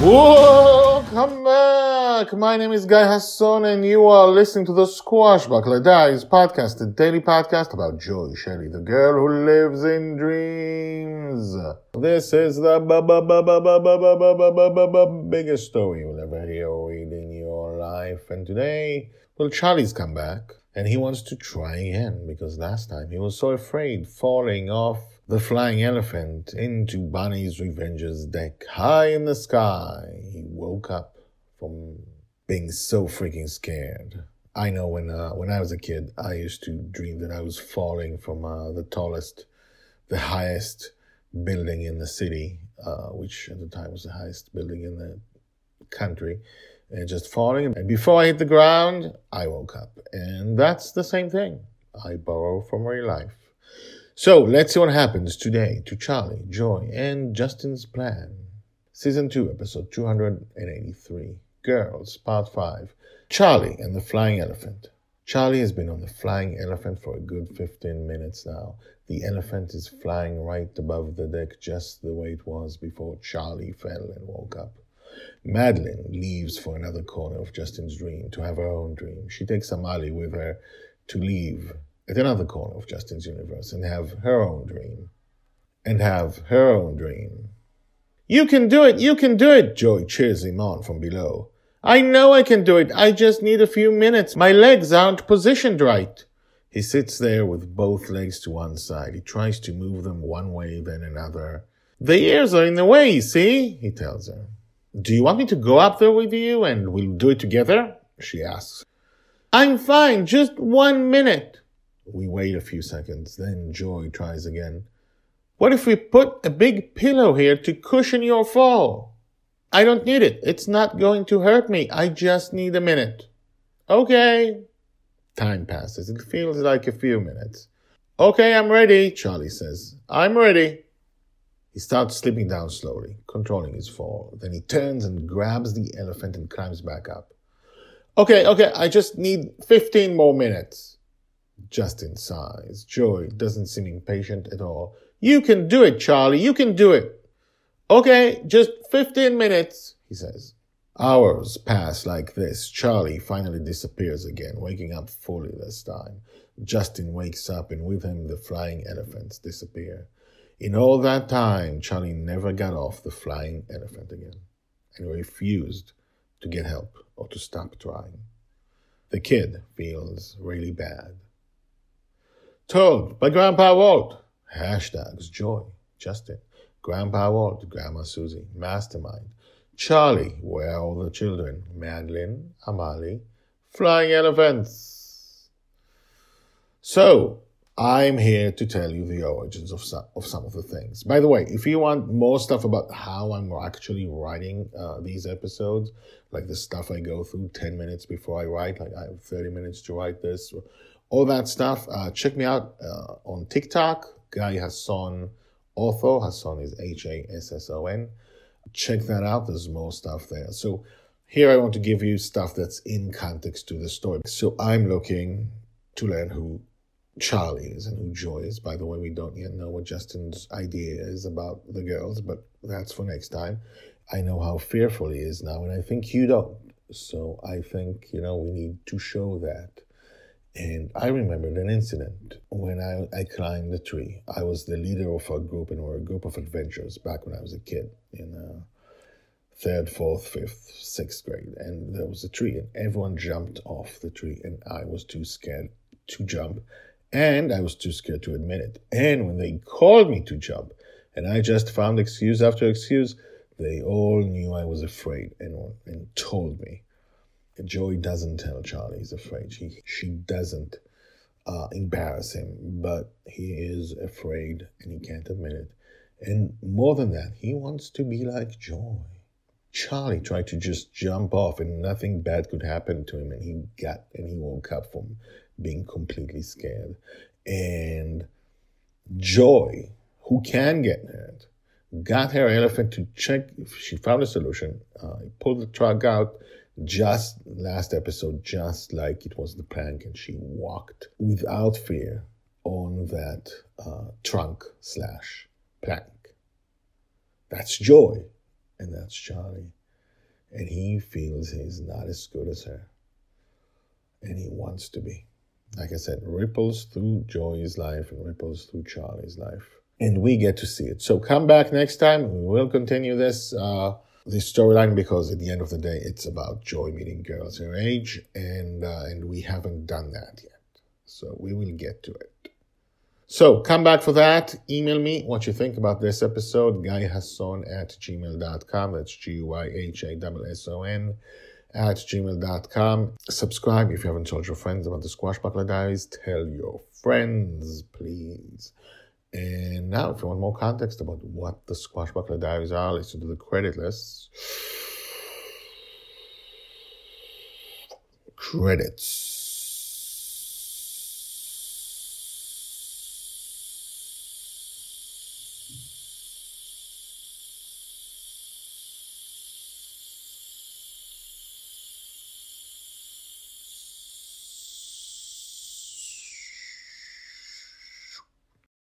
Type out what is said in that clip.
Welcome back. My name is Guy Hasson, and you are listening to the Squashbuckler Diaries podcast, the daily podcast about Joy Shelley, the girl who lives in dreams. This is the biggest story you'll ever hear in your life. And today, well, Charlie's come back, and he wants to try again because last time he was so afraid falling off the flying elephant into Bonny's Revenge's deck high in the sky. He woke up from being so freaking scared. I know when uh, when I was a kid, I used to dream that I was falling from uh, the tallest, the highest building in the city, uh, which at the time was the highest building in the country, and just falling. And before I hit the ground, I woke up, and that's the same thing. I borrow from real life. So let's see what happens today to Charlie, Joy, and Justin's plan. Season 2, episode 283. Girls, part 5. Charlie and the Flying Elephant. Charlie has been on the flying elephant for a good 15 minutes now. The elephant is flying right above the deck just the way it was before Charlie fell and woke up. Madeline leaves for another corner of Justin's dream to have her own dream. She takes Amali with her to leave at another corner of Justin's universe and have her own dream. And have her own dream. You can do it! You can do it! Joy cheers him on from below. I know I can do it. I just need a few minutes. My legs aren't positioned right. He sits there with both legs to one side. He tries to move them one way, then another. The ears are in the way, you see, he tells her. Do you want me to go up there with you and we'll do it together? She asks. I'm fine. Just one minute. We wait a few seconds, then Joy tries again. What if we put a big pillow here to cushion your fall? I don't need it. It's not going to hurt me. I just need a minute. Okay. Time passes. It feels like a few minutes. Okay, I'm ready, Charlie says. I'm ready. He starts slipping down slowly, controlling his fall. Then he turns and grabs the elephant and climbs back up. Okay, okay, I just need 15 more minutes. Justin sighs. Joy doesn't seem impatient at all. You can do it, Charlie. You can do it. Okay, just 15 minutes, he says. Hours pass like this. Charlie finally disappears again, waking up fully this time. Justin wakes up, and with him the flying elephants disappear. In all that time, Charlie never got off the flying elephant again and refused to get help or to stop trying. The kid feels really bad. Told by Grandpa Walt. Hashtags Joy, Justin, Grandpa Walt, Grandma Susie, Mastermind, Charlie, Where Are All the Children, Madeline, Amali, Flying Elephants. So, I'm here to tell you the origins of some, of some of the things. By the way, if you want more stuff about how I'm actually writing uh, these episodes, like the stuff I go through 10 minutes before I write, like I have 30 minutes to write this, all that stuff. Uh, check me out uh, on TikTok, Guy Hasson Author. Hasson is H A S S O N. Check that out. There's more stuff there. So here I want to give you stuff that's in context to the story. So I'm looking to learn who Charlie is and who Joy is. By the way, we don't yet know what Justin's idea is about the girls, but that's for next time. I know how fearful he is now, and I think you don't. So I think, you know, we need to show that. And I remembered an incident when I, I climbed a tree. I was the leader of a group, and we were a group of adventurers back when I was a kid in uh, third, fourth, fifth, sixth grade. And there was a tree, and everyone jumped off the tree, and I was too scared to jump, and I was too scared to admit it. And when they called me to jump, and I just found excuse after excuse, they all knew I was afraid and, and told me. Joy doesn't tell Charlie he's afraid. She she doesn't uh, embarrass him, but he is afraid and he can't admit it. And more than that, he wants to be like Joy. Charlie tried to just jump off and nothing bad could happen to him and he got and he woke up from being completely scared. And Joy, who can get hurt, got her elephant to check if she found a solution. Uh, pulled the truck out just last episode, just like it was the prank, and she walked without fear on that uh, trunk slash plank. That's joy, and that's Charlie. And he feels he's not as good as her, and he wants to be. Like I said, ripples through Joy's life and ripples through Charlie's life. And we get to see it. So come back next time. We will continue this. Uh, this storyline because at the end of the day, it's about Joy meeting girls her age, and uh, and we haven't done that yet. So we will get to it. So come back for that. Email me what you think about this episode, guyhasson at gmail.com. That's G-Y-H-A-S-S-O-N at gmail.com. Subscribe if you haven't told your friends about the Squashbuckler Diaries. Tell your friends, please. And now, if you want more context about what the Squashbuckler Diaries are, listen to the credit lists. Credits.